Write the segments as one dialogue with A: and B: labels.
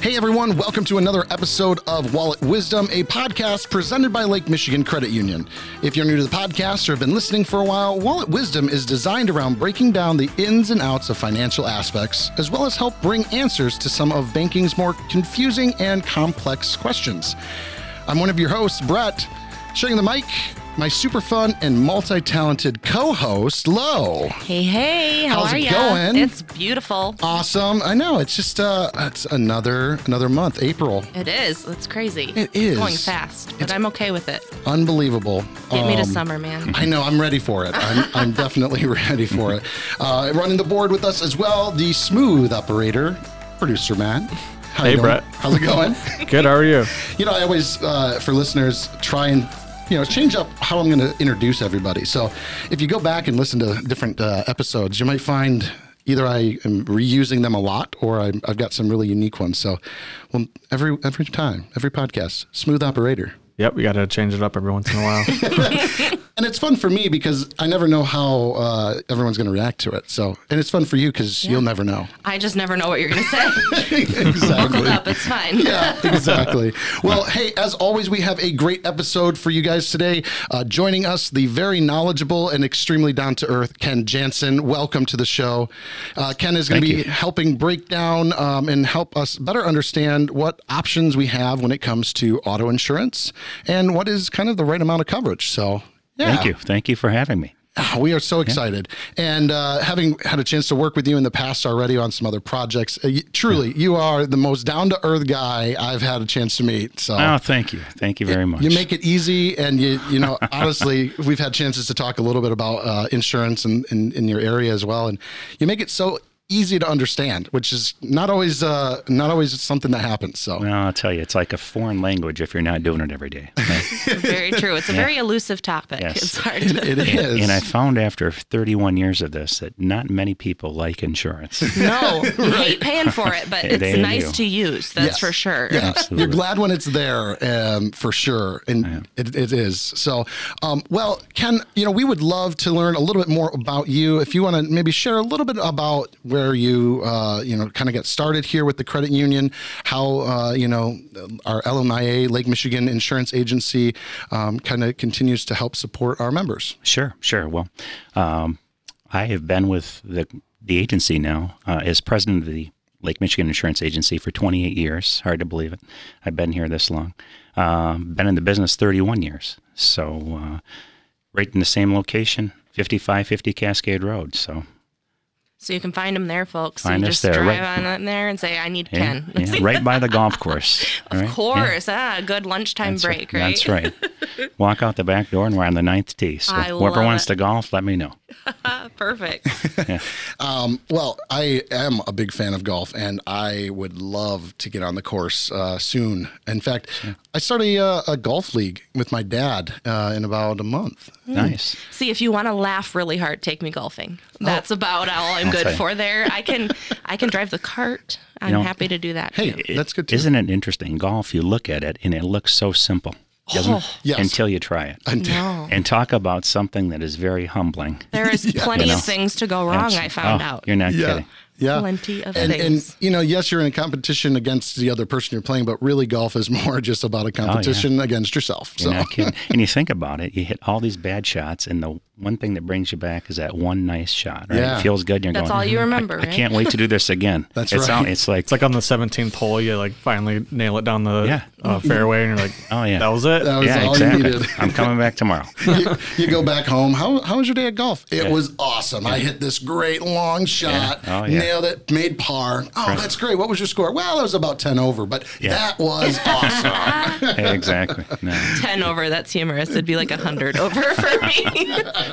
A: Hey everyone, welcome to another episode of Wallet Wisdom, a podcast presented by Lake Michigan Credit Union. If you're new to the podcast or have been listening for a while, Wallet Wisdom is designed around breaking down the ins and outs of financial aspects, as well as help bring answers to some of banking's more confusing and complex questions. I'm one of your hosts, Brett, sharing the mic. My super fun and multi talented co host, Lo.
B: Hey, hey, how
A: How's
B: are
A: it
B: you?
A: going?
B: It's beautiful.
A: Awesome. I know. It's just uh it's another another month, April.
B: It is. It's crazy.
A: It is.
B: It's going fast, but
A: It's-
B: I'm okay with it.
A: Unbelievable.
B: Get me to
A: Um,
B: summer, man.
A: I know. I'm ready for it. I'm, I'm definitely ready for it. Uh, running the board with us as well, the smooth operator, producer Matt. How
C: Hey. Brett.
A: How's it going?
C: Good. How are you?
A: you know, I always, uh, for listeners, try and you know change up how I'm going to introduce everybody. So, if you go back and listen to different uh, episodes, you might find either I am reusing them a lot, or I'm, I've got some really unique ones. So, well, every every time, every podcast, smooth operator.
C: Yep. We got to change it up every once in a while.
A: And it's fun for me because I never know how uh, everyone's going to react to it. So, and it's fun for you because you'll never know.
B: I just never know what you're going to say.
A: exactly.
B: Hold up, it's fine.
A: yeah, exactly. Well, hey, as always, we have a great episode for you guys today. Uh, joining us, the very knowledgeable and extremely down to earth Ken Jansen. Welcome to the show. Uh, Ken is going to be
D: you.
A: helping break down um, and help us better understand what options we have when it comes to auto insurance and what is kind of the right amount of coverage. So, yeah.
D: Thank you. Thank you for having me.
A: Ah, We are so excited. And uh, having had a chance to work with you in the past already on some other projects, uh, y- truly, you are the most down to earth guy I've had a chance to meet. So.
D: Oh, thank you. Thank you very much.
A: You make it easy, and you you know honestly, we've had chances to talk a little bit about uh, insurance in, in in your area as well, and you make it so easy to understand, which is not always uh, not always something that happens. So
D: well, I'll tell you, it's like a foreign language if you're not doing it every day.
B: Very true. It's a very elusive topic.
D: Yes.
B: It's hard
A: it,
B: to.
A: it is.
D: and I found after 31 years of this that not many people like insurance.
B: No, you hate paying for it, but it's
D: They
B: nice
D: do.
B: to use. That's
A: Yes.
B: for sure.
A: Yeah,
D: Absolutely.
A: you're glad when it's there, um, for sure, and it, it is. So, um, well, Ken, you know, we would love to learn a little bit more about you. If you want to maybe share a little bit about where you, uh, you know, kind of get started here with the credit union, how uh, you know our LMIA Lake Michigan Insurance Agency um, kind of continues to help support our members.
D: Sure, sure. Well, um, I have been with the the agency now uh, as president of the Lake Michigan Insurance Agency for 28 years. Hard to believe it. I've been here this long. Um, been in the business 31 years. So, uh, right in the same location, 5550 Cascade Road. So,
B: So you can find them there, folks. So
D: Find
B: you
D: us
B: just
D: there,
B: drive
D: right.
B: on in there and say, "I need
D: yeah,
B: Ken."
D: yeah, right by the golf course.
B: Of
D: right? Yeah.
B: course, ah, good lunchtime
D: That's
B: break, right?
D: That's right. Walk out the back door and we're on the ninth tee. So
B: I
D: whoever
B: love
D: wants
B: it.
D: to golf, let me know.
B: Perfect.
A: Um, well, I am a big fan of golf, and I would love to get on the course uh, soon. In fact, I start a, uh, a golf league with my dad uh, in about a month.
D: Nice.
B: See, if you want to laugh really hard, take me golfing. That's about all I'm good
D: tell you.
B: for there. I can I can drive the cart. I'm
D: know,
B: happy to do that.
A: Hey,
B: too.
A: that's good too.
D: Isn't it interesting? Golf, you look at it and it looks so simple, doesn't it?
A: Yes.
D: Until you try it.
B: No.
D: And talk about something that is very humbling.
B: There is plenty
D: You know.
B: of things to go wrong, I found
D: Oh,
B: out.
D: You're not
A: yeah.
D: kidding.
A: Yeah.
B: Plenty of
A: and,
B: things.
A: And, you know, yes, you're in a competition against the other person you're playing, but really golf is more just about a oh, competition against yourself.
D: You're
A: so,
D: not kidding. and you think about it, you hit all these bad shots, and the one thing that brings you back is that one nice shot. Right?
A: Yeah.
D: It feels good. You're going. Yeah.
B: That's
D: going.
B: all you
D: "Mhm,
B: remember,
D: I,
B: right?"
D: I can't wait to do this again.
A: That's
D: it's
A: right.
D: it's like
C: It's like on the 17th hole, you like finally nail it down the
D: Yeah.
C: uh, fairway, and you're like,
D: Oh, yeah.
C: that was it.
A: That was
D: yeah,
A: all
D: exactly.
A: you needed.
D: I'm coming back tomorrow.
A: you, you go back home. How, how was your day at golf? It was awesome. I hit this great long shot,
D: Oh, yeah.
A: nailed it, made par. Oh, that's great. What was your score? Well, it was about 10 over, but
D: Yeah.
A: that was awesome.
D: Yeah, exactly. No.
B: Ten over, that's humorous. It'd be like hundred over for me.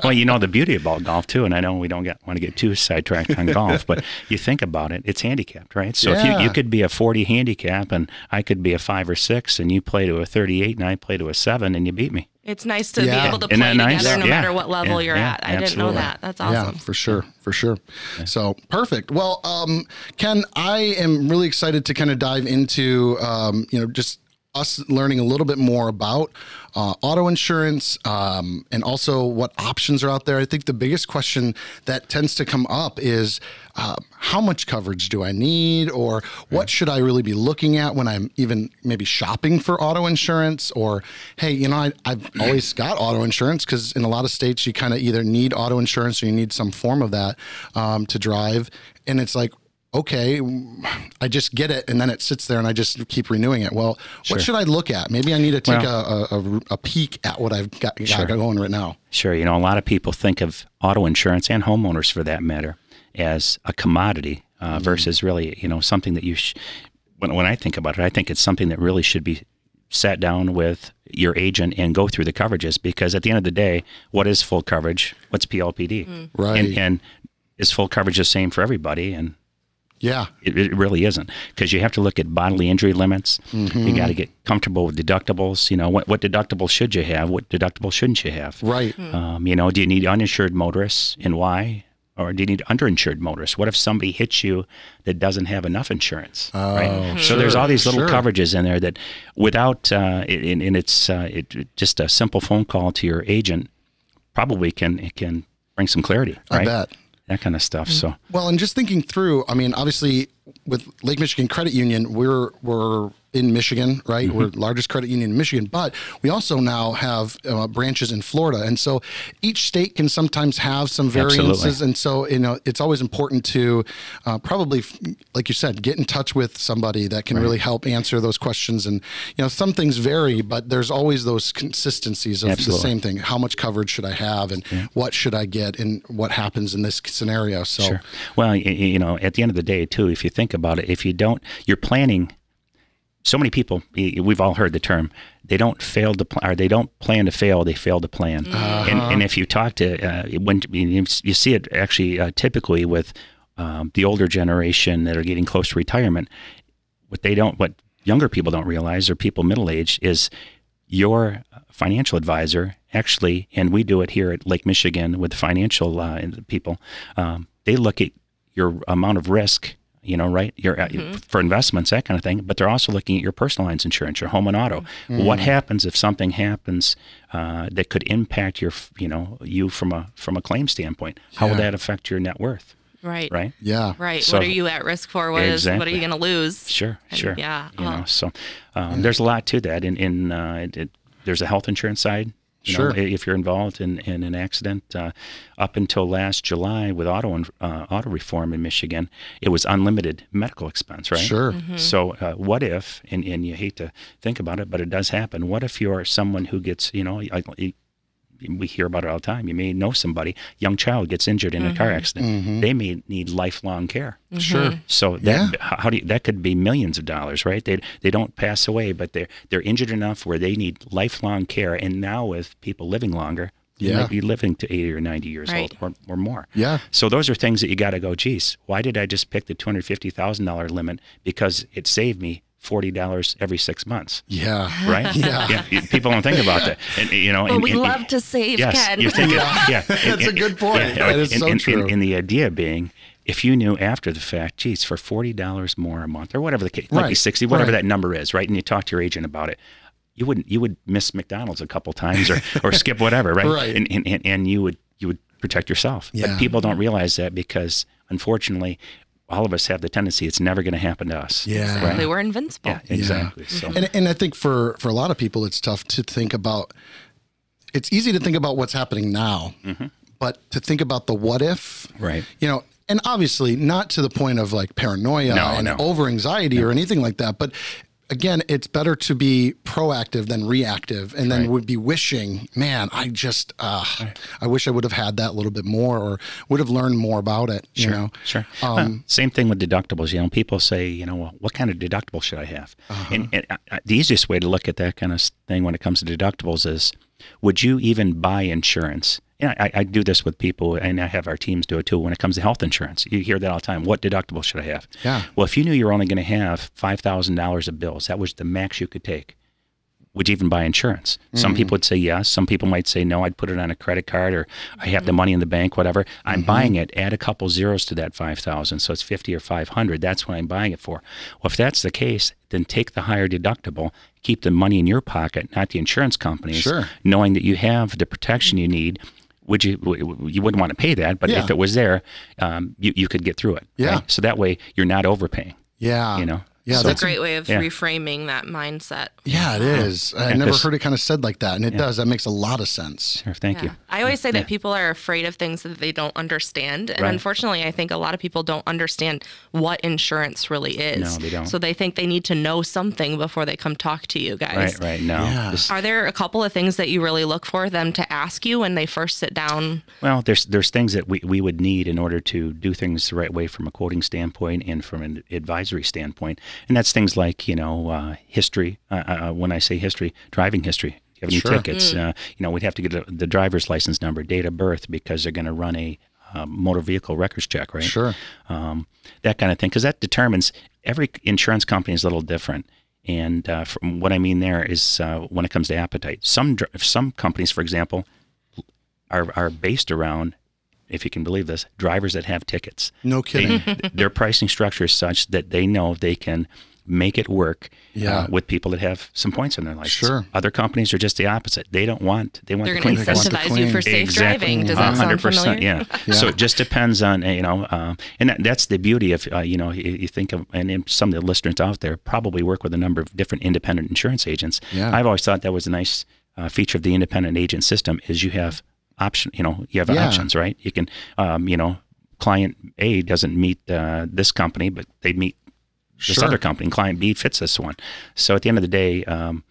D: Well, you know the beauty about golf too, and I know we don't get want to get too sidetracked on golf, but you think about it, it's handicapped, right? So if you, you could be a 40 handicap and I could be a five or six, and you play to a 38 and I play to a seven, and you beat me.
B: It's nice to
A: Yeah.
B: be able to
D: Isn't
B: play
D: that nice?
B: together no
D: Yeah.
B: matter what level
D: Yeah,
B: you're
D: yeah,
B: at. I didn't know that. That's awesome.
A: Yeah, for sure, for sure. So perfect. Well, um, Ken, I am really excited to kind of dive into, um, you know, just us learning a little bit more about uh, auto insurance um, and also what options are out there. I think the biggest question that tends to come up is uh, how much coverage do I need, or what should I really be looking at when I'm even maybe shopping for auto insurance? Or, hey, you know, I, I've always got auto insurance because in a lot of states you kind of either need auto insurance or you need some form of that um, to drive. And it's like, okay, I just get it, and then it sits there, and I just keep renewing it. Well, what should I look at? Maybe I need to take
D: Well-
A: a, a, a peek at what I've got, got
D: Sure.
A: going right now.
D: Sure. You know, a lot of people think of auto insurance and homeowners for that matter as a commodity uh, versus really, you know, something that you, sh- when, when I think about it, I think it's something that really should be sat down with your agent and go through the coverages because at the end of the day, what is full coverage? What's PLPD?
A: Right.
D: And, and is full coverage the same for everybody? And
A: Yeah.
D: it, it really isn't because you have to look at bodily injury limits. You got to get comfortable with deductibles. You know, what, what deductible should you have? What deductible shouldn't you have?
A: Right.
D: Um, you know, do you need uninsured motorists and why? Or do you need underinsured motorists? What if somebody hits you that doesn't have enough insurance? Oh, right. So there's all these little
A: sure.
D: coverages in there that, without, uh, and, and it's uh, it, it- just a simple phone call to your agent, probably can it can bring some clarity.
A: I bet.
D: That kind of stuff. So
A: Well, and just thinking through, I mean, obviously with Lake Michigan Credit Union, we're we're in Michigan, right?
D: Mm-hmm.
A: We're the largest credit union in Michigan, but we also now have uh, branches in Florida, and so each state can sometimes have some variances,
D: Absolutely.
A: and so you know it's always important to uh, probably, like you said, get in touch with somebody that can really help answer those questions. And you know, some things vary, but there's always those consistencies of
D: Absolutely.
A: the same thing. How much coverage should I have, and what should I get, and what happens in this scenario? So.
D: Sure. Well, you know, at the end of the day, too, if you think about it, if you don't, you're planning. So many people we've all heard the term. They don't fail to plan, or they don't plan to fail. They fail to plan. And, and if you talk to, uh, when you you see it actually uh, typically with um, the older generation that are getting close to retirement, what they don't, what younger people don't realize, or people middle aged, is your financial advisor actually, and we do it here at Lake Michigan with financial uh, people. Um, they look at your amount of risk, you know, right? Your uh, for investments, that kind of thing. But they're also looking at your personal lines insurance, your home and auto. What happens if something happens uh, that could impact your, you know, you from a from a claim standpoint? How will that affect your net worth?
B: Right.
D: Right.
A: Yeah.
B: Right.
D: So-
B: what are you at risk for? What is? What are you going to lose?
D: Sure,
B: And
D: sure.
B: yeah,
D: You
B: uh,
D: know, so um, there's a lot to that. In in uh, it, it, there's a health insurance side. You
A: Sure.
D: Know, if you're involved in, in an accident, uh, up until last July with auto uh, auto reform in Michigan, it was unlimited medical expense, right?
A: Sure.
D: So uh, what if, and, and you hate to think about it, but it does happen. What if you're someone who gets, you know, I, I- we hear about it all the time. You may know somebody, young child gets injured in a car mm-hmm. accident. Mm-hmm. They may need lifelong care. Mm-hmm.
A: Sure.
D: So
A: Yeah.
D: that how do you, that could be millions of dollars, right? They they don't pass away, but they're they're injured enough where they need lifelong care. And now with people living longer, you
A: Yeah.
D: might be living to eighty or ninety years
B: Right.
D: old or, or more.
A: Yeah.
D: So those are things that you got to go. Geez, why did I just pick the two hundred fifty thousand dollar limit? Because it saved me forty dollars every six months.
A: Yeah.
D: Right?
A: Yeah.
D: y- People don't think about that, and you know.
B: But
D: and-
B: we
D: and-
B: love to save,
D: Yes,
B: Ken.
D: you're thinking. Yeah,
A: That's a good point. That is
D: and,
A: so
D: and,
A: true.
D: And, and the idea being, if you knew after the fact, geez, for forty dollars more a month or whatever the case, might be
A: Right,
D: sixty, whatever
A: right.
D: that number is, right? And you talk to your agent about it, you wouldn't, you would miss McDonald's a couple times or or skip whatever, right?
A: Right.
D: And, and and and you would you would protect yourself.
A: Yeah.
D: But people don't realize that because unfortunately, all of us have the tendency it's never going to happen to us.
A: Yeah.
B: Exactly.
D: Right?
B: We're invincible.
D: Yeah, exactly. So
A: And, and I think for, for a lot of people, it's tough to think about. It's easy to think about what's happening now, but to think about the what if,
D: Mm-hmm. Right.
A: You know, and obviously not to the point of like paranoia
D: No,
A: and
D: no.
A: over anxiety or anything like that. But again, it's better to be proactive than reactive, and then
D: Right.
A: would be wishing, man, I just, uh, I wish I would have had that a little bit more, or would have learned more about it. You know,
D: Sure.
A: Um,
D: Well, same thing with deductibles. You know, people say, you know, well, what kind of deductible should I have?
A: Uh-huh.
D: And, and uh, the easiest way to look at that kind of thing when it comes to deductibles is, would you even buy insurance? I, I do this with people, and I have our teams do it too. When it comes to health insurance, you hear that all the time. What deductible should I have?
A: Yeah.
D: Well, if you knew you were only going to have five thousand dollars of bills, that was the max you could take. Would you even buy insurance? Some
A: Mm.
D: people would say yes. Some people might say no. I'd put it on a credit card or I have the money in the bank, whatever. I'm
A: Mm-hmm.
D: buying it. Add a couple zeros to that five thousand, so it's fifty or five hundred. That's what I'm buying it for. Well, if that's the case, then take the higher deductible. Keep the money in your pocket, not the insurance companies.
A: Sure.
D: Knowing that you have the protection you need. Would you you wouldn't want to pay that, but
A: Yeah.
D: if it was there, um, you you could get through it.
A: Yeah.
D: right? So that way you're not overpaying.
A: Yeah.
D: You know.
A: Yeah,
D: So-
B: It's a great way of
D: Yeah.
B: reframing that mindset.
A: Yeah, it is. I
D: Yeah,
A: never
D: 'cause-
A: heard it kind of said like that, and it does. That makes a lot of sense.
D: Sure, thank you.
B: I always say that people are afraid of things that they don't understand. And
D: Right.
B: unfortunately, I think a lot of people don't understand what insurance really is.
D: No, they don't.
B: So they think they need to know something before they come talk to you guys.
D: Right, right. No.
A: Yeah.
D: This-
B: Are there a couple of things that you really look for them to ask you when they first sit down?
D: Well, there's there's things that we, we would need in order to do things the right way from a quoting standpoint and from an advisory standpoint, and that's things like you know uh, history. Uh, uh, when I say history, driving history. Do you have any
A: Sure.
D: tickets? Uh, you know, we'd have to get a, the driver's license number, date of birth, because they're going to run a uh, motor vehicle records check, right?
A: Sure.
D: um, that kind of thing, because that determines every insurance company is a little different. And uh, from what I mean there is uh, when it comes to appetite, some dr- some companies, for example, are are based around, if you can believe this, drivers that have tickets.
A: No kidding.
D: They, their pricing structure is such that they know they can make it work
A: Yeah.
D: uh, with people that have some points in their license.
A: Sure.
D: Other companies are just the opposite. They don't want they want
B: They're
D: the
B: going to
D: clean
A: want the
B: incentivize you for safe driving. Does that sound
D: 100%,
B: familiar?
D: Yeah. So it just depends on uh, you know, um, and that, that's the beauty of uh, you know you, you think of and some of the listeners out there probably work with a number of different independent insurance agents.
A: Yeah.
D: I've always thought that was a nice uh, feature of the independent agent system is you have option you know you have
A: Yeah.
D: options right you can um, you know client A doesn't meet uh, this company but they meet this
A: Sure.
D: other company. And client B fits this one. So at the end of the day, um,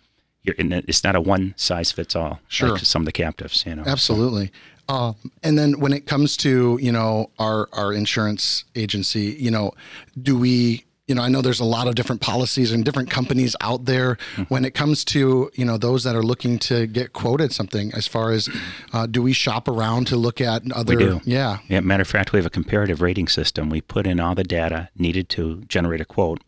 D: it's not a one size fits all.
A: Sure.
D: Like some of the captives, you know.
A: Absolutely. Um, and then when it comes to you know our our insurance agency, you know, do we you know I know there's a lot of different policies and different companies out there. When it comes to you know those that are looking to get quoted something, as far as uh, do we shop around to look at other?
D: We do.
A: Yeah.
D: Yeah, matter of fact, we have a comparative rating system. We put in all the data needed to generate a quote,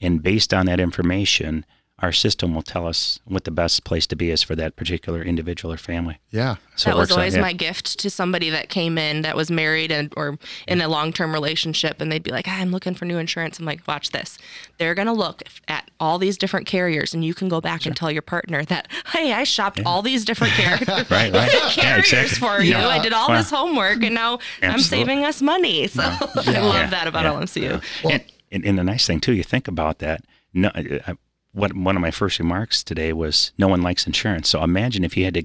D: and based on that information, our system will tell us what the best place to be is for that particular individual or family.
A: Yeah.
D: So
B: that was
D: works out,
B: always
D: yeah.
B: my gift to somebody that came in that was married and or in a long-term relationship and they'd be like i'm looking for new insurance. I'm like watch this. They're going to look at all these different carriers and you can go back and tell your partner that hey i shopped all these different car-
D: Right, right. Yeah,
B: carriers
D: exactly.
B: for you. I did all
D: Well,
B: this homework and now i'm saving us money. So i love
D: Yeah,
B: that about
D: yeah,
B: lmcu
D: and, and, and the nice thing too, you think about that. No, uh, what one of my first remarks today was, no one likes insurance. So imagine if you had to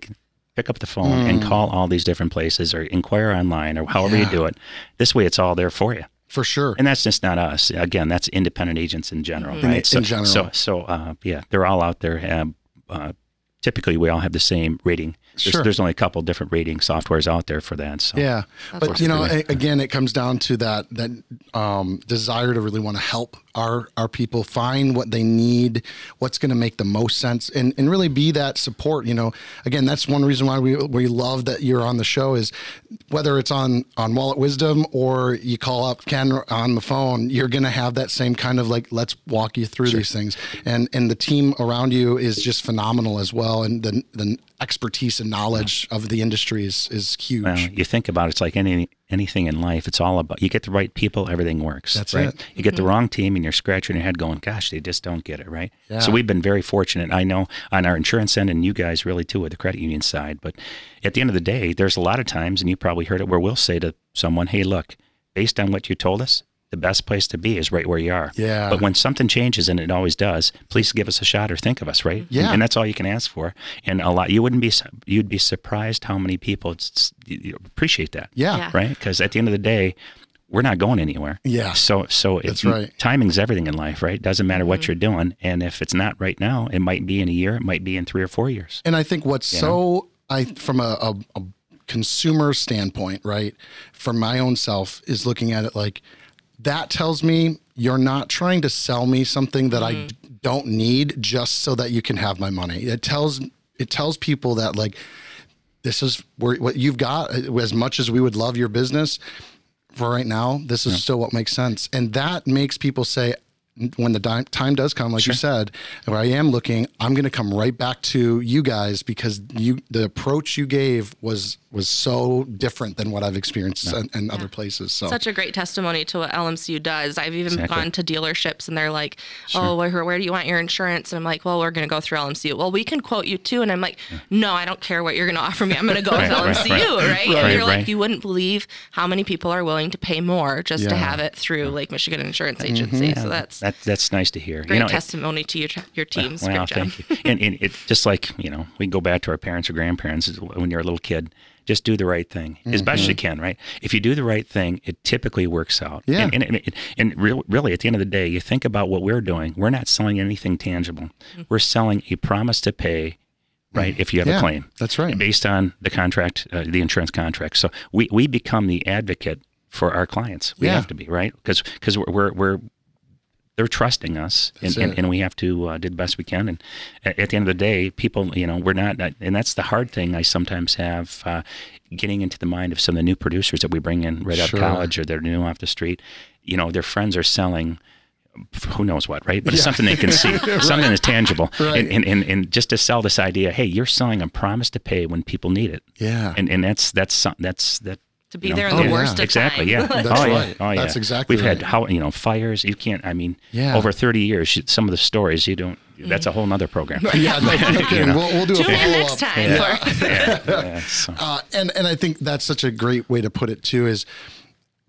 D: pick up the phone and call all these different places or inquire online or however
A: Yeah.
D: you do it. This way, it's all there for you.
A: For sure.
D: And that's just not us. Again, that's independent agents in general,
A: In-
D: right?
A: in general.
D: So, so uh, yeah, they're all out there. Um, uh, typically, we all have the same rating. There's,
A: Sure.
D: there's only a couple different rating softwares out there for that. So.
A: Yeah, but you know, a- again, it comes down to that that um, desire to really want to help our our people find what they need, what's going to make the most sense, and and really be that support. You know, again, that's one reason why we we love that you're on the show is whether it's on on Wallet Wisdom or you call up Ken on the phone, you're going to have that same kind of like let's walk you through these things, and and the team around you is just phenomenal as well, and the the expertise and knowledge of the industry is is huge.
D: Well, you think about it, it's like any anything in life. It's all about you get the right people, everything works.
A: That's
D: right.
A: it.
D: You get the mm-hmm. wrong team, and you're scratching your head, going, "Gosh, they just don't get it." Right.
A: Yeah.
D: So we've been very fortunate. I know on our insurance end, and you guys really too with the credit union side. But at the end of the day, there's a lot of times, and you probably heard it, where we'll say to someone, "Hey, look, based on what you told us." The best place to be is right where you are.
A: Yeah.
D: But when something changes, and it always does, please give us a shot or think of us, right?
A: Yeah.
D: And that's all you can ask for. And a lot, you wouldn't be, you'd be surprised how many people s- you- you appreciate that
A: Yeah.
B: Yeah.
D: right? Because at the end of the day, we're not going anywhere.
A: Yeah.
D: So so it's
A: right.
D: timing's everything in life, right? Doesn't matter what mm-hmm. you're doing, and if it's not right now, it might be in a year, it might be in three or four years.
A: And I think what's so I from a, a, a consumer standpoint, right, from my own self, is looking at it like that tells me you're not trying to sell me something that I don't need just so that you can have my money. It tells it tells people that like this is where what you've got uh, as much as we would love your business for right now this is still what makes sense. And that makes people say when the di- time does come, like you said, where I am looking, I'm going to come right back to you guys because you the approach you gave was was so different than what I've experienced in, in other places. So
B: Such a great testimony to what LMCU does. I've even
D: Exactly.
B: gone to dealerships and they're like, "Oh, where, where do you want your insurance?" And I'm like, "Well, we're going to go through LMCU." Well, we can quote you too. And I'm like, "No, I don't care what you're going to offer me. I'm going to go with
D: Right, right,
B: LMCU."
D: right.
B: Right? And you're like, you wouldn't believe how many people are willing to pay more just to have it through Lake Michigan Insurance mm-hmm. Agency. So that's
D: that, that's nice to hear.
B: great
D: you know, it-
B: testimony to your your teams.
D: Well,
B: great job.
D: thank you. And, and it just like you know, we can go back to our parents or grandparents when you're a little kid. Just do the right thing as best you can, right? If you do the right thing, it typically works out.
A: Yeah.
D: And, and, and, and real, really, at the end of the day, you think about what we're doing. We're not selling anything tangible. We're selling a promise to pay, right? If you have
A: Yeah,
D: a claim,
A: that's right.
D: based on the contract, uh, the insurance contract. So we, we become the advocate for our clients. We
A: Yeah.
D: have to be right because because we're, we're we're they're trusting us and, and, and we have to uh, do the best we can and at, at the end of the day people you know we're not and that's the hard thing i sometimes have uh, getting into the mind of some of the new producers that we bring in right out
A: Sure.
D: of college or they're new off the street you know their friends are selling who knows what, right? But it's something they can see, something that's tangible,
A: Right.
D: and, and, and just to sell this idea, hey, you're selling a promise to pay when people need it,
A: yeah.
D: and and that's that's that's that
B: To be
D: you know,
B: there in the
A: Oh,
B: worst
A: yeah.
B: of
D: exactly,
B: time.
D: yeah.
A: That's
D: oh,
A: right.
D: Yeah. Oh, yeah.
A: That's exactly
D: We've had how you know fires. You can't. I mean,
A: Yeah.
D: over thirty years, some of the stories you don't. That's a whole nother program.
A: yeah, no, no kidding.
D: know.
A: we'll, we'll do a
B: Tune in
A: follow
B: next
A: up.
B: time. for-
D: yeah, yeah, so-
A: Uh, and and I think that's such a great way to put it too. Is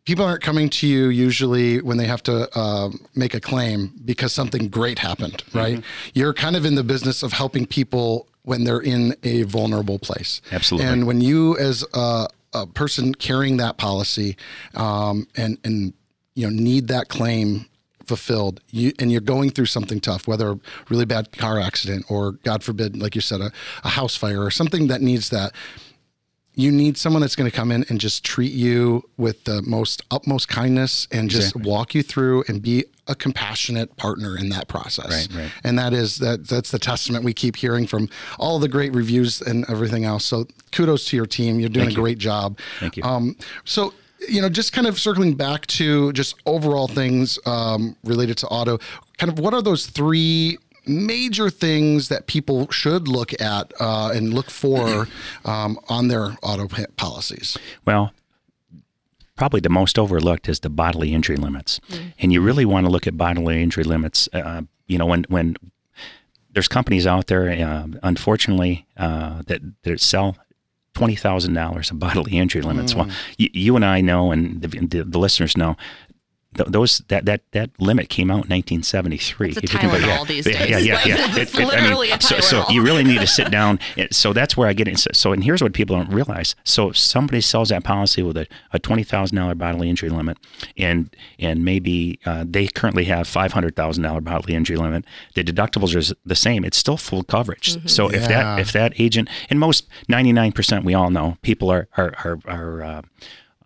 A: people aren't coming to you usually when they have to um, make a claim because something great happened, right?
D: Mm-hmm.
A: You're kind of in the business of helping people when they're in a vulnerable place.
D: Absolutely.
A: And when you, as a, a person carrying that policy, um, and and you know need that claim fulfilled you and you're going through something tough whether a really bad car accident or god forbid like you said a, a house fire or something that needs that you need someone that's going to come in and just treat you with the most utmost kindness and just
D: Exactly.
A: walk you through and be a compassionate partner in that process.
D: Right, right.
A: And that is that that's the testament we keep hearing from all the great reviews and everything else. So kudos to your team. You're doing
D: Thank
A: a
D: you.
A: great job.
D: Thank you.
A: Um, so you know, just kind of circling back to just overall things um, related to auto, kind of what are those three major things that people should look at uh, and look for um, on their auto policies?
D: Well, probably the most overlooked is the bodily injury limits, and you really want to look at bodily injury limits. Uh, you know, when when there's companies out there, uh, unfortunately, uh, that that sell twenty thousand dollars of bodily injury limits. Well, you, you and I know, and the, the, the listeners know. Th- Those that, that that limit came out in 1973.
B: It's a
D: If you think about-
B: these
D: yeah,
B: days.
D: Yeah, yeah,
B: Like,
D: yeah.
B: it's literally a
D: so, so you really need to sit down. So that's where I get it. So, so and here's what people don't realize. So if somebody sells that policy with a, a twenty thousand dollar bodily injury limit, and and maybe uh, they currently have five hundred thousand dollar bodily injury limit. The deductibles are the same. It's still full coverage. So if that if that agent and most ninety nine percent we all know people are are are, are uh,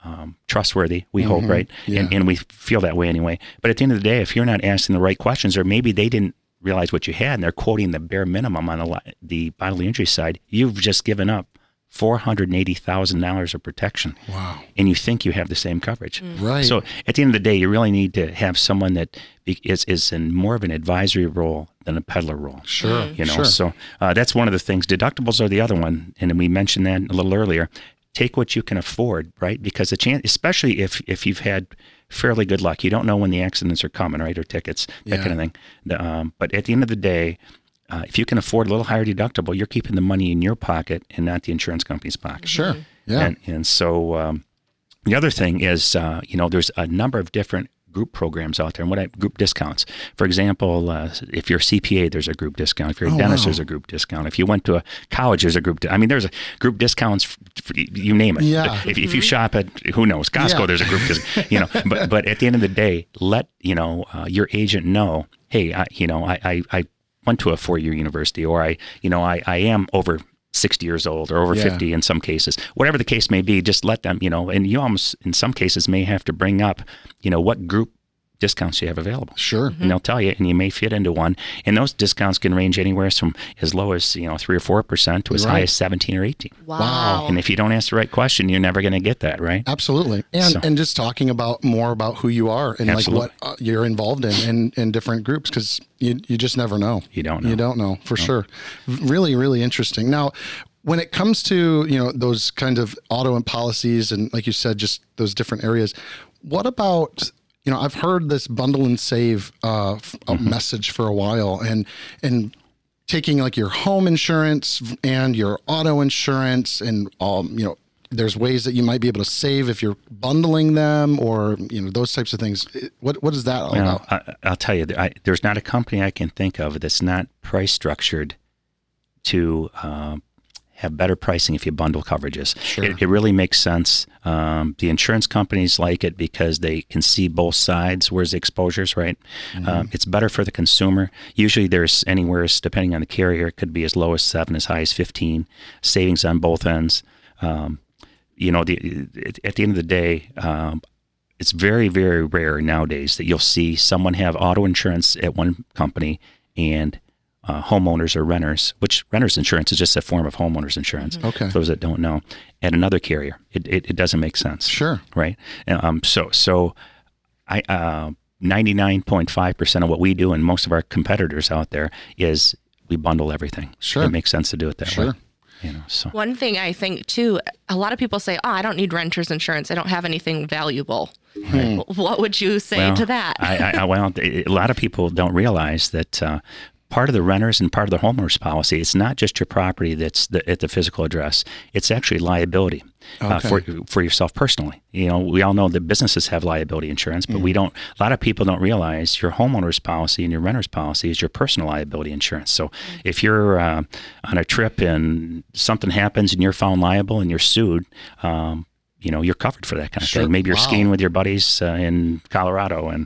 D: um, trustworthy, we hope, right? And, and we feel that way anyway. But at the end of the day, if you're not asking the right questions, or maybe they didn't realize what you had and they're quoting the bare minimum on the, the bodily injury side, you've just given up $480,000 of protection.
A: Wow.
D: And you think you have the same coverage.
A: Right.
D: So at the end of the day, you really need to have someone that is, is, is in more of an advisory role than a peddler role.
A: Sure.
D: You know,
A: Sure.
D: so uh, that's one of the things. Deductibles are the other one, and we mentioned that a little earlier. Take what you can afford, right? Because the chance, especially if if you've had fairly good luck, you don't know when the accidents are coming, right, or tickets, that
A: Yeah.
D: kind of thing. The, um, but at the end of the day, uh, if you can afford a little higher deductible, you're keeping the money in your pocket and not the insurance company's pocket.
A: Sure. Yeah.
D: And and so um, the other thing is, uh, you know, there's a number of different group programs out there, and what I, group discounts. For example, uh, if you're a CPA, there's a group discount. If you're a
A: Oh,
D: dentist,
A: wow.
D: there's a group discount. If you went to a college, there's a group. Di- I mean, there's a group discounts. For, for, you name it.
A: Yeah.
D: If, if you shop at who knows Costco,
A: Yeah.
D: there's a group discount. You know, but but at the end of the day, let you know uh, your agent know. Hey, I, you know, I, I I went to a four year university, or I you know I I am over 60 years old or over
A: Yeah.
D: 50 in some cases whatever the case may be just let them you know and you almost in some cases may have to bring up you know what group discounts you have available.
A: Sure.
D: And they'll tell you, and you may fit into one. And those discounts can range anywhere from as low as you know three or four percent to as high as seventeen or eighteen.
B: Wow.
D: And if you don't ask the right question, you're never going to get that right.
A: Absolutely, and
D: So-
A: and just talking about more about who you are and
D: Absolutely.
A: like what uh, you're involved in in, in different groups because you you just never know.
D: You don't know.
A: You don't know for sure. Really, really interesting. Now, when it comes to you know those kind of auto and policies and like you said, just those different areas. What about you know I've heard this bundle and save uh,
D: Mm-hmm.
A: message for a while and and taking like your home insurance and your auto insurance and um, you know there's ways that you might be able to save if you're bundling them or you know those types of things what what is that all
D: Well,
A: about
D: I, I'll tell you, I, there's not a company I can think of that's not price structured to um, have better pricing if you bundle coverages.
A: Sure.
D: It, it really makes sense. Um, the insurance companies like it because they can see both sides. Where's the exposures, right? Um, it's better for the consumer. Usually, there's anywhere, depending on the carrier, it could be as low as seven, as high as fifteen savings on both ends. Um, you know, the, at- at the end of the day, um, it's very, very rare nowadays that you'll see someone have auto insurance at one company and uh, homeowners or renters, which renters insurance is just a form of homeowners insurance.
A: Okay.
D: For those that don't know, at another carrier, it, it, it doesn't make sense.
A: Sure.
D: Right. Um. So so, I uh, ninety nine point five percent of what we do and most of our competitors out there is we bundle everything.
A: Sure.
D: It makes sense to do it that way.
A: Sure.
D: You know. So.
B: One thing I think too, a lot of people say, "Oh, I don't need renter's insurance. I don't have anything valuable." What would you say
D: Well,
B: to that?
D: I, I, I, well, a lot of people don't realize that uh, part of the renters and part of the homeowners policy, it's not just your property that's the, at the physical address. It's actually liability uh, for for yourself personally. You know, we all know that businesses have liability insurance, but we don't. A lot of people don't realize your homeowners policy and your renters policy is your personal liability insurance. So if you're uh, on a trip and something happens and you're found liable and you're sued. Um, you know, you're covered for that kind of
A: Sure.
D: thing. Maybe you're
A: Wow.
D: skiing with your buddies uh, in Colorado, and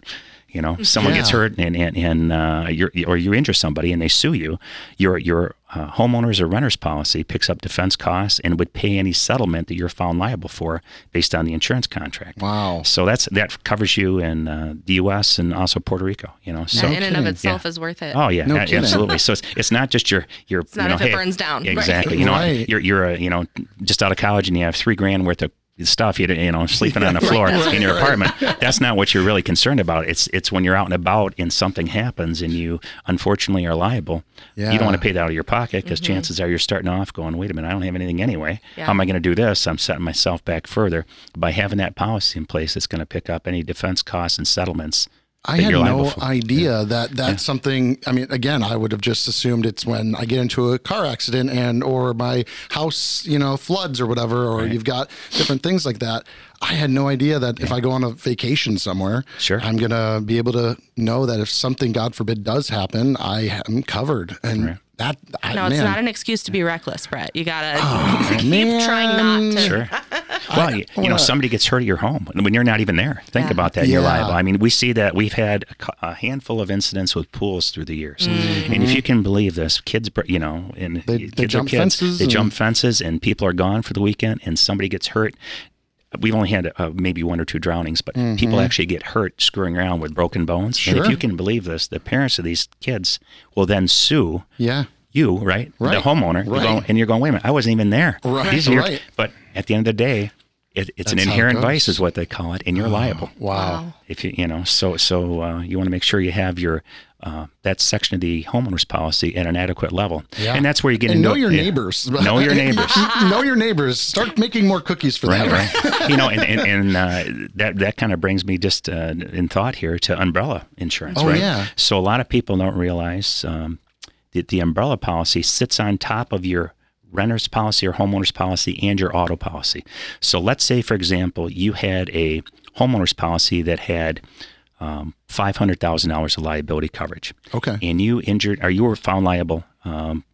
D: you know someone gets hurt, and and, and uh, you're, or you injure somebody, and they sue you. Your your uh, homeowners or renters policy picks up defense costs and would pay any settlement that you're found liable for based on the insurance contract.
A: wow
D: So that's that covers you in uh, the U.S. and also Puerto Rico. You know, so
B: that in and of itself
D: Yeah.
B: is worth it.
D: Oh yeah,
A: No
D: a-
A: kidding.
D: absolutely. So it's, it's not just your your.
B: not
D: you know,
B: if it
D: hey,
B: burns down. Right.
D: Exactly. You know,
A: Right.
D: you're you're a, you know just out of college and you have three grand worth of stuff you you know sleeping on the floor in your apartment. That's not what you're really concerned about. It's it's when you're out and about and something happens and you unfortunately are liable.
A: Yeah.
D: You don't want to pay that out of your pocket because
B: Mm-hmm.
D: chances are you're starting off going, wait a minute, I don't have anything anyway.
B: Yeah.
D: How am I going to do this? I'm setting myself back further by having that policy in place. It's going to pick up any defense costs and settlements.
A: I had no
D: for.
A: idea that that's something. I mean, again, I would have just assumed it's when I get into a car accident and or my house, you know, floods or whatever, or you've got different things like that. I had no idea that if I go on a vacation somewhere,
D: Sure.
A: I'm gonna be able to know that if something, God forbid, does happen, I am covered. And that, I,
B: no, it's
A: man,
B: not an excuse to be reckless, Brett. You gotta keep
A: man.
B: trying not to.
D: Sure. Well, you, you know, somebody gets hurt at your home when you're not even there. Think
B: Yeah.
D: about that. You're
A: Yeah.
D: liable. I mean, we see that we've had a a handful of incidents with pools through the years,
B: Mm-hmm.
D: and if you can believe this, kids, you know, and
A: They-
D: kids
A: they jump
D: kids,
A: fences
D: they
A: and-
D: jump fences, and people are gone for the weekend, and somebody gets hurt. We've only had uh, maybe one or two drownings, but people actually get hurt screwing around with broken bones. And if
A: Mm-hmm.
D: You can believe this, the parents of these kids will then sue
A: yeah,
D: you, right?
A: Right.
D: The homeowner. You're going- and you're going, wait a minute, I wasn't even there.
A: Right,
D: These are your-
A: right.
D: But at the end of the day, it, it's an
A: That's how it
D: inherent
A: goes.
D: vice, is what they call it, and you're liable.
A: wow.
B: Wow.
D: If you, you know, so so uh, you want to make sure you have your uh, that section of the homeowners policy at an adequate level,
A: Yeah.
D: and that's where you get
A: And
D: into
A: know your
D: yeah.
A: neighbors.
D: Know your neighbors.
A: know your neighbors. Start making more cookies for
D: Right,
A: them.
D: right. you know, and and, and uh, that that kind of brings me just uh, in thought here to umbrella insurance.
A: Oh,
D: right?
A: yeah.
D: So a lot of people don't realize um, that the umbrella policy sits on top of your renter's policy or homeowner's policy and your auto policy. So let's say, for example, you had a homeowner's policy that had um, five hundred thousand dollars of liability coverage
A: Okay.
D: and you injured or you were found liable um,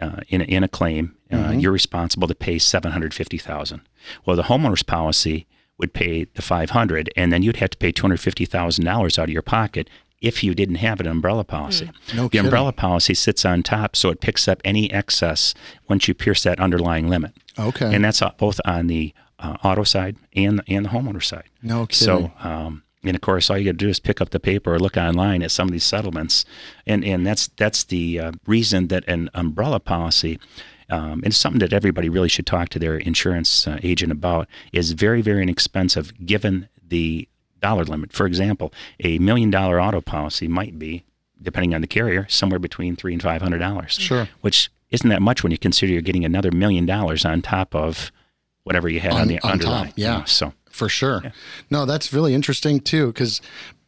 D: uh, in, a, in a claim, uh, you're responsible to pay seven hundred fifty thousand. Well, the homeowner's policy would pay the five hundred, and then you'd have to pay two hundred fifty thousand dollars out of your pocket if you didn't have an umbrella policy.
A: No
D: the
A: kidding.
D: umbrella policy sits on top, so it picks up any excess once you pierce that underlying limit,
A: Okay.
D: and that's uh, both on the uh, auto side and and the homeowner side.
A: no kidding.
D: So, um, and of course, all you got to do is pick up the paper or look online at some of these settlements, and and that's that's the uh, reason that an umbrella policy. Um, and it's something that everybody really should talk to their insurance uh, agent about is very very inexpensive given the dollar limit. For example, a million dollar auto policy might be, depending on the carrier, somewhere between three and five hundred dollars.
A: Sure.
D: Which isn't that much when you consider you're getting another million dollars on top of whatever you had on,
A: On-
D: the
A: on
D: underlying.
A: top, yeah.
D: You know, so
A: for sure. No, that's really interesting too, because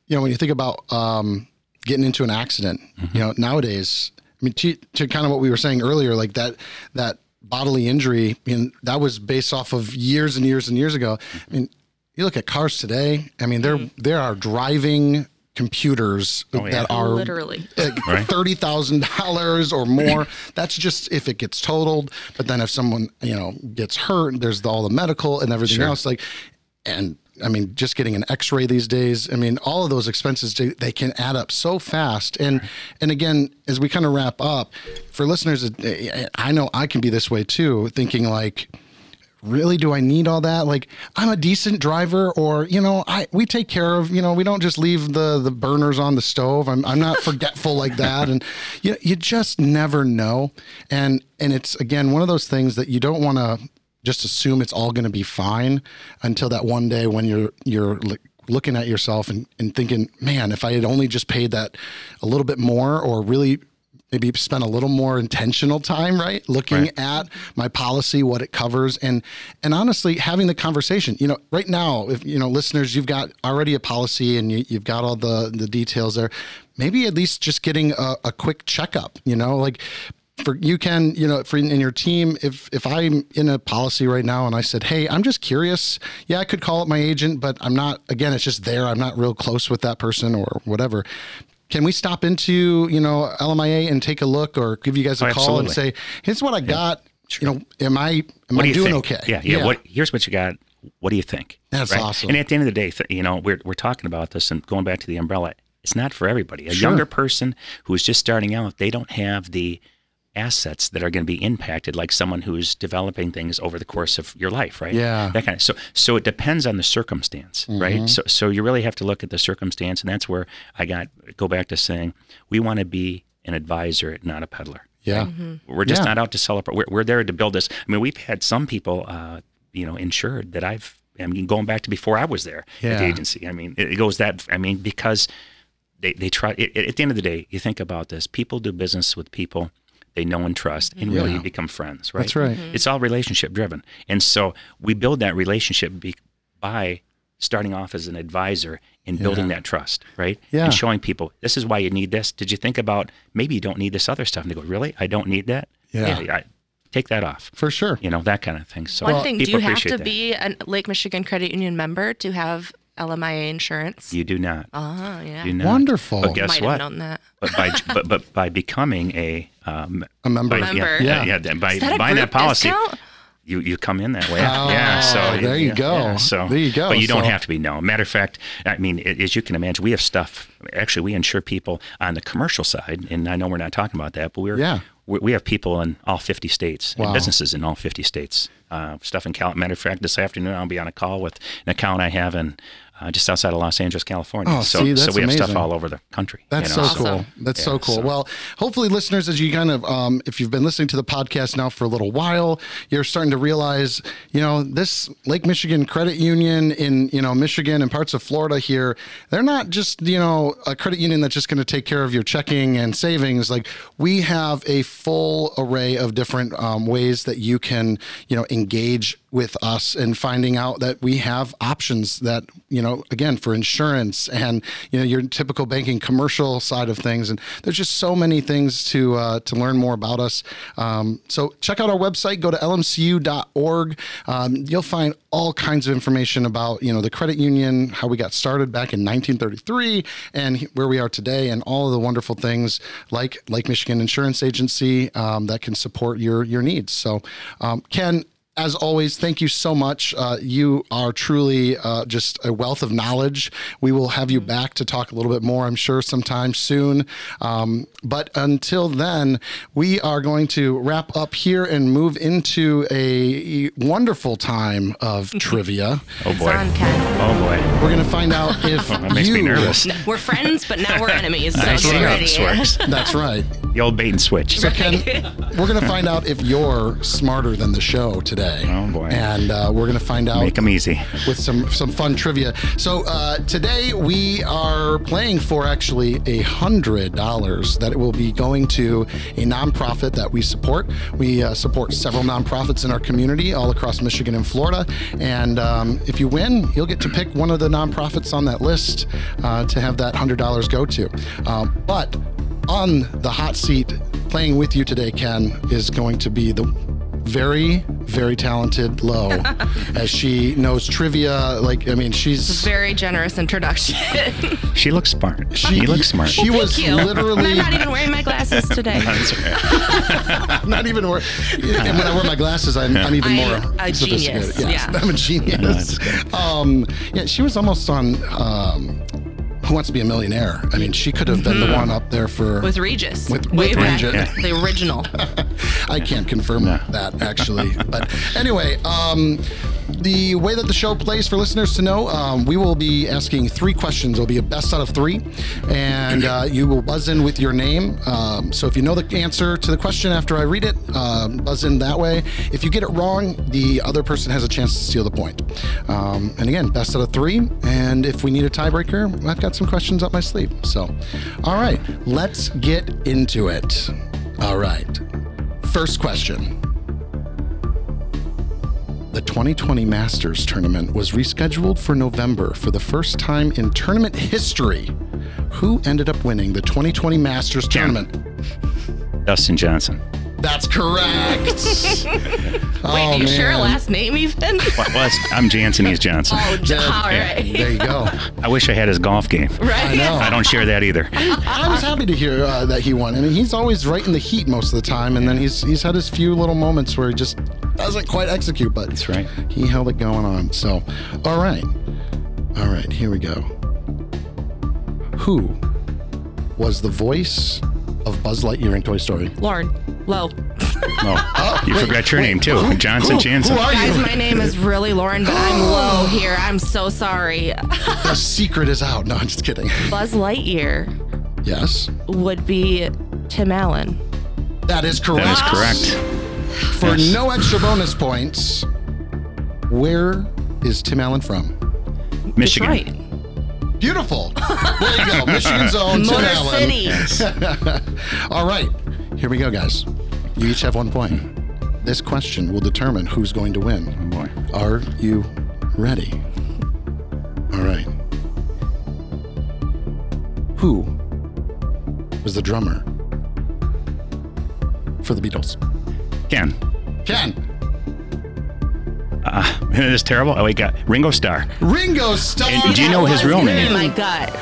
A: you know when you think about um, getting into an accident,
D: Mm-hmm.
A: you know nowadays, I mean, to, to kind of what we were saying earlier, like that that bodily injury, I mean, that was based off of years and years and years ago. I mean, you look at cars today. I mean, there there are driving computers
D: Oh, yeah.
A: that are
B: Literally.
A: like
D: Right.
A: thirty thousand dollars or more. That's just if it gets totaled. But then if someone you know gets hurt, there's the, all the medical and everything
D: Sure.
A: else. Like, and I mean, just getting an X-ray these days. I mean, all of those expenses they, they can add up so fast. And and again, as we kind of wrap up, for listeners, I know I can be this way too, thinking like really do I need all that? Like I'm a decent driver or you know, I we take care of, you know, we don't just leave the the burners on the stove. I'm I'm not forgetful like that and you you just never know. And and it's again one of those things that you don't want to just assume it's all going to be fine until that one day when you're you're looking at yourself and, and thinking, man, if I had only just paid that a little bit more or really maybe spent a little more intentional time, right? Looking
D: Right.
A: at my policy, what it covers, and and honestly having the conversation. You know, right now, if you know, listeners, you've got already a policy and you, you've got all the the details there. Maybe at least just getting a, a quick checkup. You know, like for you can you know for in, in your team if if i'm in a policy right now and i said hey i'm just curious yeah i could call up my agent but i'm not again it's just there i'm not real close with that person or whatever can we stop into you know lmia and take a look or give you guys a
D: Oh,
A: call and say here's what i got you know am i am i
D: do
A: doing
D: think?
A: okay
D: Yeah, yeah. What here's what you got. What do you think?
A: That's awesome.
D: And at the end of the day, th- you know, we're we're talking about this and going back to the umbrella. It's not for everybody. A
A: Sure.
D: younger person who's just starting out, they don't have the assets that are going to be impacted like someone who's developing things over the course of your life, right?
A: Yeah.
D: That kind of so so it depends on the circumstance,
A: Mm-hmm.
D: right? So so you really have to look at the circumstance and that's where I got go back to saying we want to be an advisor, not a peddler.
A: yeah
D: We're just
A: Yeah.
D: not out to sell it. We're, we're there to build this. I mean, we've had some people, uh, you know, insured that I've. I mean, going back to before I was there at the agency. I mean, it, it goes that. I mean, because they they try. It, at the end of the day, you think about this. People do business with people they know and trust, and really
A: Yeah.
D: become friends. Right.
A: That's right.
D: It's all relationship driven, and so we build that relationship be, by starting off as an advisor and building that trust, right?
A: Yeah.
D: And showing people this is why you need this. Did you think about maybe you don't need this other stuff? And they go, really? I don't need that.
A: Yeah.
D: I, take that off.
A: for sure
D: You know that kind of thing. So
B: One thing, do you have to
D: that.
B: be a Lake Michigan Credit Union member to have LMIA insurance?
D: You do not.
B: Oh, yeah.
D: do not.
A: Wonderful.
D: But guess
B: Might
D: what?
B: have known that.
D: But by but, but by becoming a um,
A: a member
D: by,
B: Member.
D: yeah,
A: Yeah.
D: yeah, yeah, by
B: Is that a
D: buying
B: group
D: that policy,
B: discount?
D: you you come in that way.
A: Oh,
D: yeah, so
A: there you
D: yeah,
A: go.
D: yeah, so
A: There you go.
D: But you don't
A: So-
D: have to be. No, matter of fact, I mean, as you can imagine, we have stuff. Actually, we insure people on the commercial side, and I know we're not talking about that, but we're
A: Yeah.
D: we, we have people in all 50 states,
A: Wow.
D: and businesses in all 50 states. Uh, stuff in Cal. Matter of fact, this afternoon I'll be on a call with an account I have in. Uh, just outside of Los Angeles, California.
A: Oh,
D: so,
A: see,
D: so we have stuff all over the country.
A: That's
D: you know,
A: so cool.
B: Awesome.
A: That's
D: Yeah,
A: so cool.
D: so-
A: Well, hopefully, listeners, as you kind of, um, if you've been listening to the podcast now for a little while, you're starting to realize, you know, this Lake Michigan Credit Union in, you know, Michigan and parts of Florida here, they're not just, you know, a credit union that's just going to take care of your checking and savings. Like we have a full array of different um, ways that you can, you know, engage with us and finding out that we have options that you know again for insurance and you know your typical banking commercial side of things. And there's just so many things to uh, to learn more about us. Um, so check out our website. Go to lmcu.org um, you'll find all kinds of information about you know the credit union how we got started back in 1933 and where we are today and all of the wonderful things like Lake Michigan Insurance Agency um, that can support your your needs. So um, Ken as always, thank you so much. Uh, you are truly uh, just a wealth of knowledge. We will have you back to talk a little bit more, I'm sure, sometime soon. Um, but until then, we are going to wrap up here and move into a wonderful time of trivia.
D: Oh boy. Oh boy.
A: We're going to find out if
D: That makes
A: you,
D: me nervous.
B: We're friends, but now we're enemies. So
D: That's
B: get
D: right. This works.
A: That's right.
D: The old bait and switch.
A: So Ken, we're going to find out if you're smarter than the show today.
D: Oh, boy.
A: And uh, we're going to find out
D: Make them easy.
A: with some some fun trivia. So uh, today we are playing for actually a hundred dollars that will be going to a nonprofit that we support. We uh, support several nonprofits in our community all across Michigan and Florida, and um, if you win, you'll get to pick one of the nonprofits on that list uh, to have that hundred dollars go to. Um, but on the hot seat, playing with you today, Ken, is going to be the very, very talented Lo, as she knows trivia. Like, I mean, she's
B: Very generous introduction.
D: She looks smart.
A: she
D: She looks smart.
A: She was
B: Thank you.
A: literally
B: And I'm not even wearing my glasses today.
A: not even more. And when I wear my glasses, I'm, I'm even
B: I'm
A: more
B: a
A: sophisticated.
B: genius,
A: Yes,
B: yeah.
A: I'm a genius. um, yeah, she was almost on. Um, who wants to be a millionaire? I mean, she could have been the one up there for.
B: With Regis.
A: With-
B: Way
A: with
B: back.
A: Regis.
B: The original.
A: I can't confirm that actually. But anyway, um, the way that the show plays for listeners to know, um, we will be asking three questions. It'll be a best out of three, and uh, you will buzz in with your name. Um, so if you know the answer to the question after I read it, um, buzz in that way. If you get it wrong, the other person has a chance to steal the point. Um, and again, best out of three. And if we need a tiebreaker, I've got some questions up my sleeve. So, all right, let's get into it. All right. First question. The 2020 Masters tournament was rescheduled for November for the first time in tournament history. Who ended up winning the 2020 Masters tournament?
D: Dustin Johnson.
A: That's correct.
B: Wait,
A: oh,
B: do you share a
A: man.
B: last name even?
D: What was? I'm Jansen. He's Johnson.
B: Oh, j-
A: Yeah,
B: all
A: yeah,
B: right.
A: There you go.
D: I wish I had his golf game.
B: Right.
A: I know.
D: I don't share that either.
A: I was happy to hear uh, that he won. I mean, he's always right in the heat most of the time, and then he's he's had his few little moments where he just doesn't quite execute. But
D: That's right.
A: he held it going on. So, all right, all right, here we go. Who was the voice of Buzz Lightyear in Toy Story?
B: Lauren. Low.
D: Oh, you
A: wait,
D: forgot your
A: wait,
D: name too.
A: who-
D: Johnson
A: who-
D: Jansen.
A: Who are
B: Guys,
A: you?
B: my name is really Lauren, but I'm low here. I'm so sorry.
A: The secret is out. No, I'm just kidding.
B: Buzz Lightyear
A: Yes,
B: would be Tim Allen.
A: that is correct.
D: That is correct.
A: For
D: Yes.
A: no extra bonus points, where is Tim Allen from?
D: Michigan.
B: Detroit.
A: Beautiful. There you go. Michigan's own Tim
B: Motor
A: Allen.
B: City.
A: All right, here we go, guys. You each have one point. This question will determine who's going to win.
D: Oh boy.
A: Are you ready? All right. Who was the drummer for the Beatles?
D: Ken.
A: Ken.
D: Ah, it is terrible. Oh, we got Ringo Starr.
A: Ringo Starr.
D: And do you know his real
B: in
D: name?
B: My gut.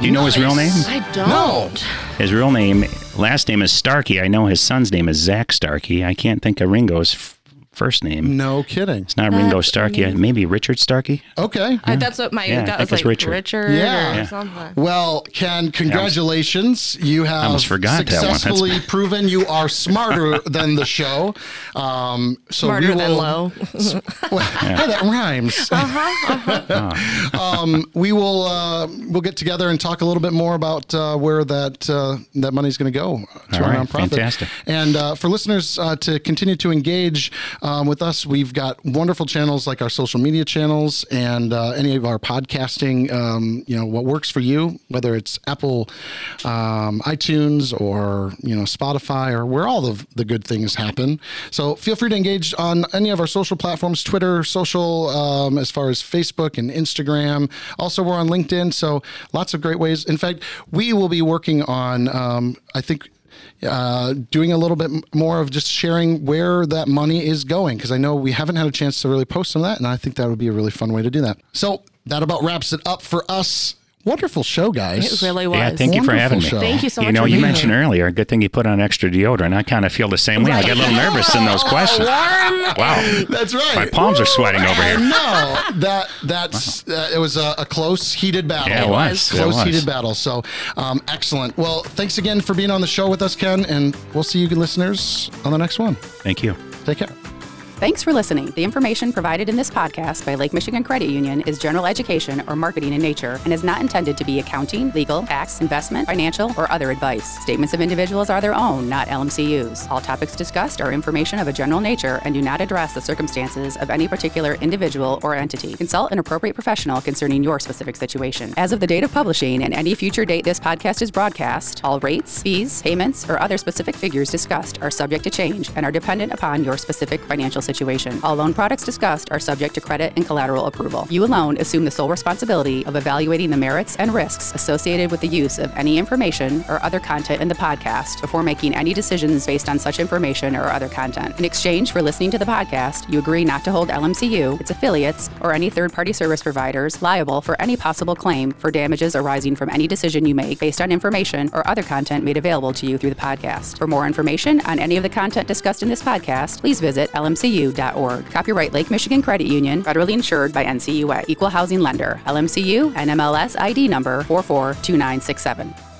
D: Do you know his real name?
B: I don't.
A: No.
D: His real name, last name is Starkey. I know his son's name is Zak Starkey. I can't think of Ringo's first name.
A: No kidding.
D: It's not Ringo Starkey.
B: amazing.
D: Maybe Richard Starkey.
A: Okay.
B: I, that's what my
D: Yeah, I
B: was like.
D: Richard.
B: Richard,
A: Yeah.
B: or
A: Yeah.
B: something.
A: Well, Ken, congratulations. You have
D: almost forgot that
A: successfully proven you are smarter than the show. Um, so
B: Smarter
A: we will,
B: than low.
A: Well, hey, that rhymes. Uh um, we will uh, we'll get together and talk a little bit more about uh, where that uh, that money's going to go to
D: All
A: our
D: right,
A: nonprofit.
D: fantastic.
A: And uh, for listeners uh, to continue to engage um, with us, we've got wonderful channels like our social media channels and uh, any of our podcasting. Um, you know what works for you, whether it's Apple, um, iTunes, or you know Spotify, or where all of the good things happen. So feel free to engage on any of our social platforms: Twitter, social, um, as far as Facebook and Instagram. Also, we're on LinkedIn. So lots of great ways. In fact, we will be working on. Um, I think uh, doing a little bit more of just sharing where that money is going because I know we haven't had a chance to really post some of that, and I think that would be a really fun way to do that. So that about wraps it up for us. Wonderful show, guys.
B: It really was.
D: Yeah, thank you for having me.
A: show.
B: Thank you so much.
D: you know,
B: for
D: you
B: being
D: mentioned
B: here.
D: earlier, good thing you put on extra deodorant. I kind of feel the same way. I get a little nervous in those questions.
B: Warm.
D: Wow.
A: That's right.
D: My palms are sweating over
A: I
D: here.
A: know that that's uh, it was a, a close heated battle.
D: Yeah, it was. It
A: Close
D: was.
A: heated battle. So um, excellent. Well, thanks again for being on the show with us, Ken, and we'll see you listeners on the next one.
D: Thank you.
A: Take care.
E: Thanks for listening. The information provided in this podcast by Lake Michigan Credit Union is general education or marketing in nature and is not intended to be accounting, legal, tax, investment, financial, or other advice. Statements of individuals are their own, not LMCU's. All topics discussed are information of a general nature and do not address the circumstances of any particular individual or entity. Consult an appropriate professional concerning your specific situation. As of the date of publishing and any future date this podcast is broadcast, all rates, fees, payments, or other specific figures discussed are subject to change and are dependent upon your specific financial situation. All loan products discussed are subject to credit and collateral approval. You alone assume the sole responsibility of evaluating the merits and risks associated with the use of any information or other content in the podcast before making any decisions based on such information or other content. In exchange for listening to the podcast, you agree not to hold LMCU, its affiliates, or any third party service providers liable for any possible claim for damages arising from any decision you make based on information or other content made available to you through the podcast. For more information on any of the content discussed in this podcast, please visit lmcu.org. Copyright Lake Michigan Credit Union, federally insured by NCUA, Equal Housing Lender, LMCU, NMLS ID number 442967.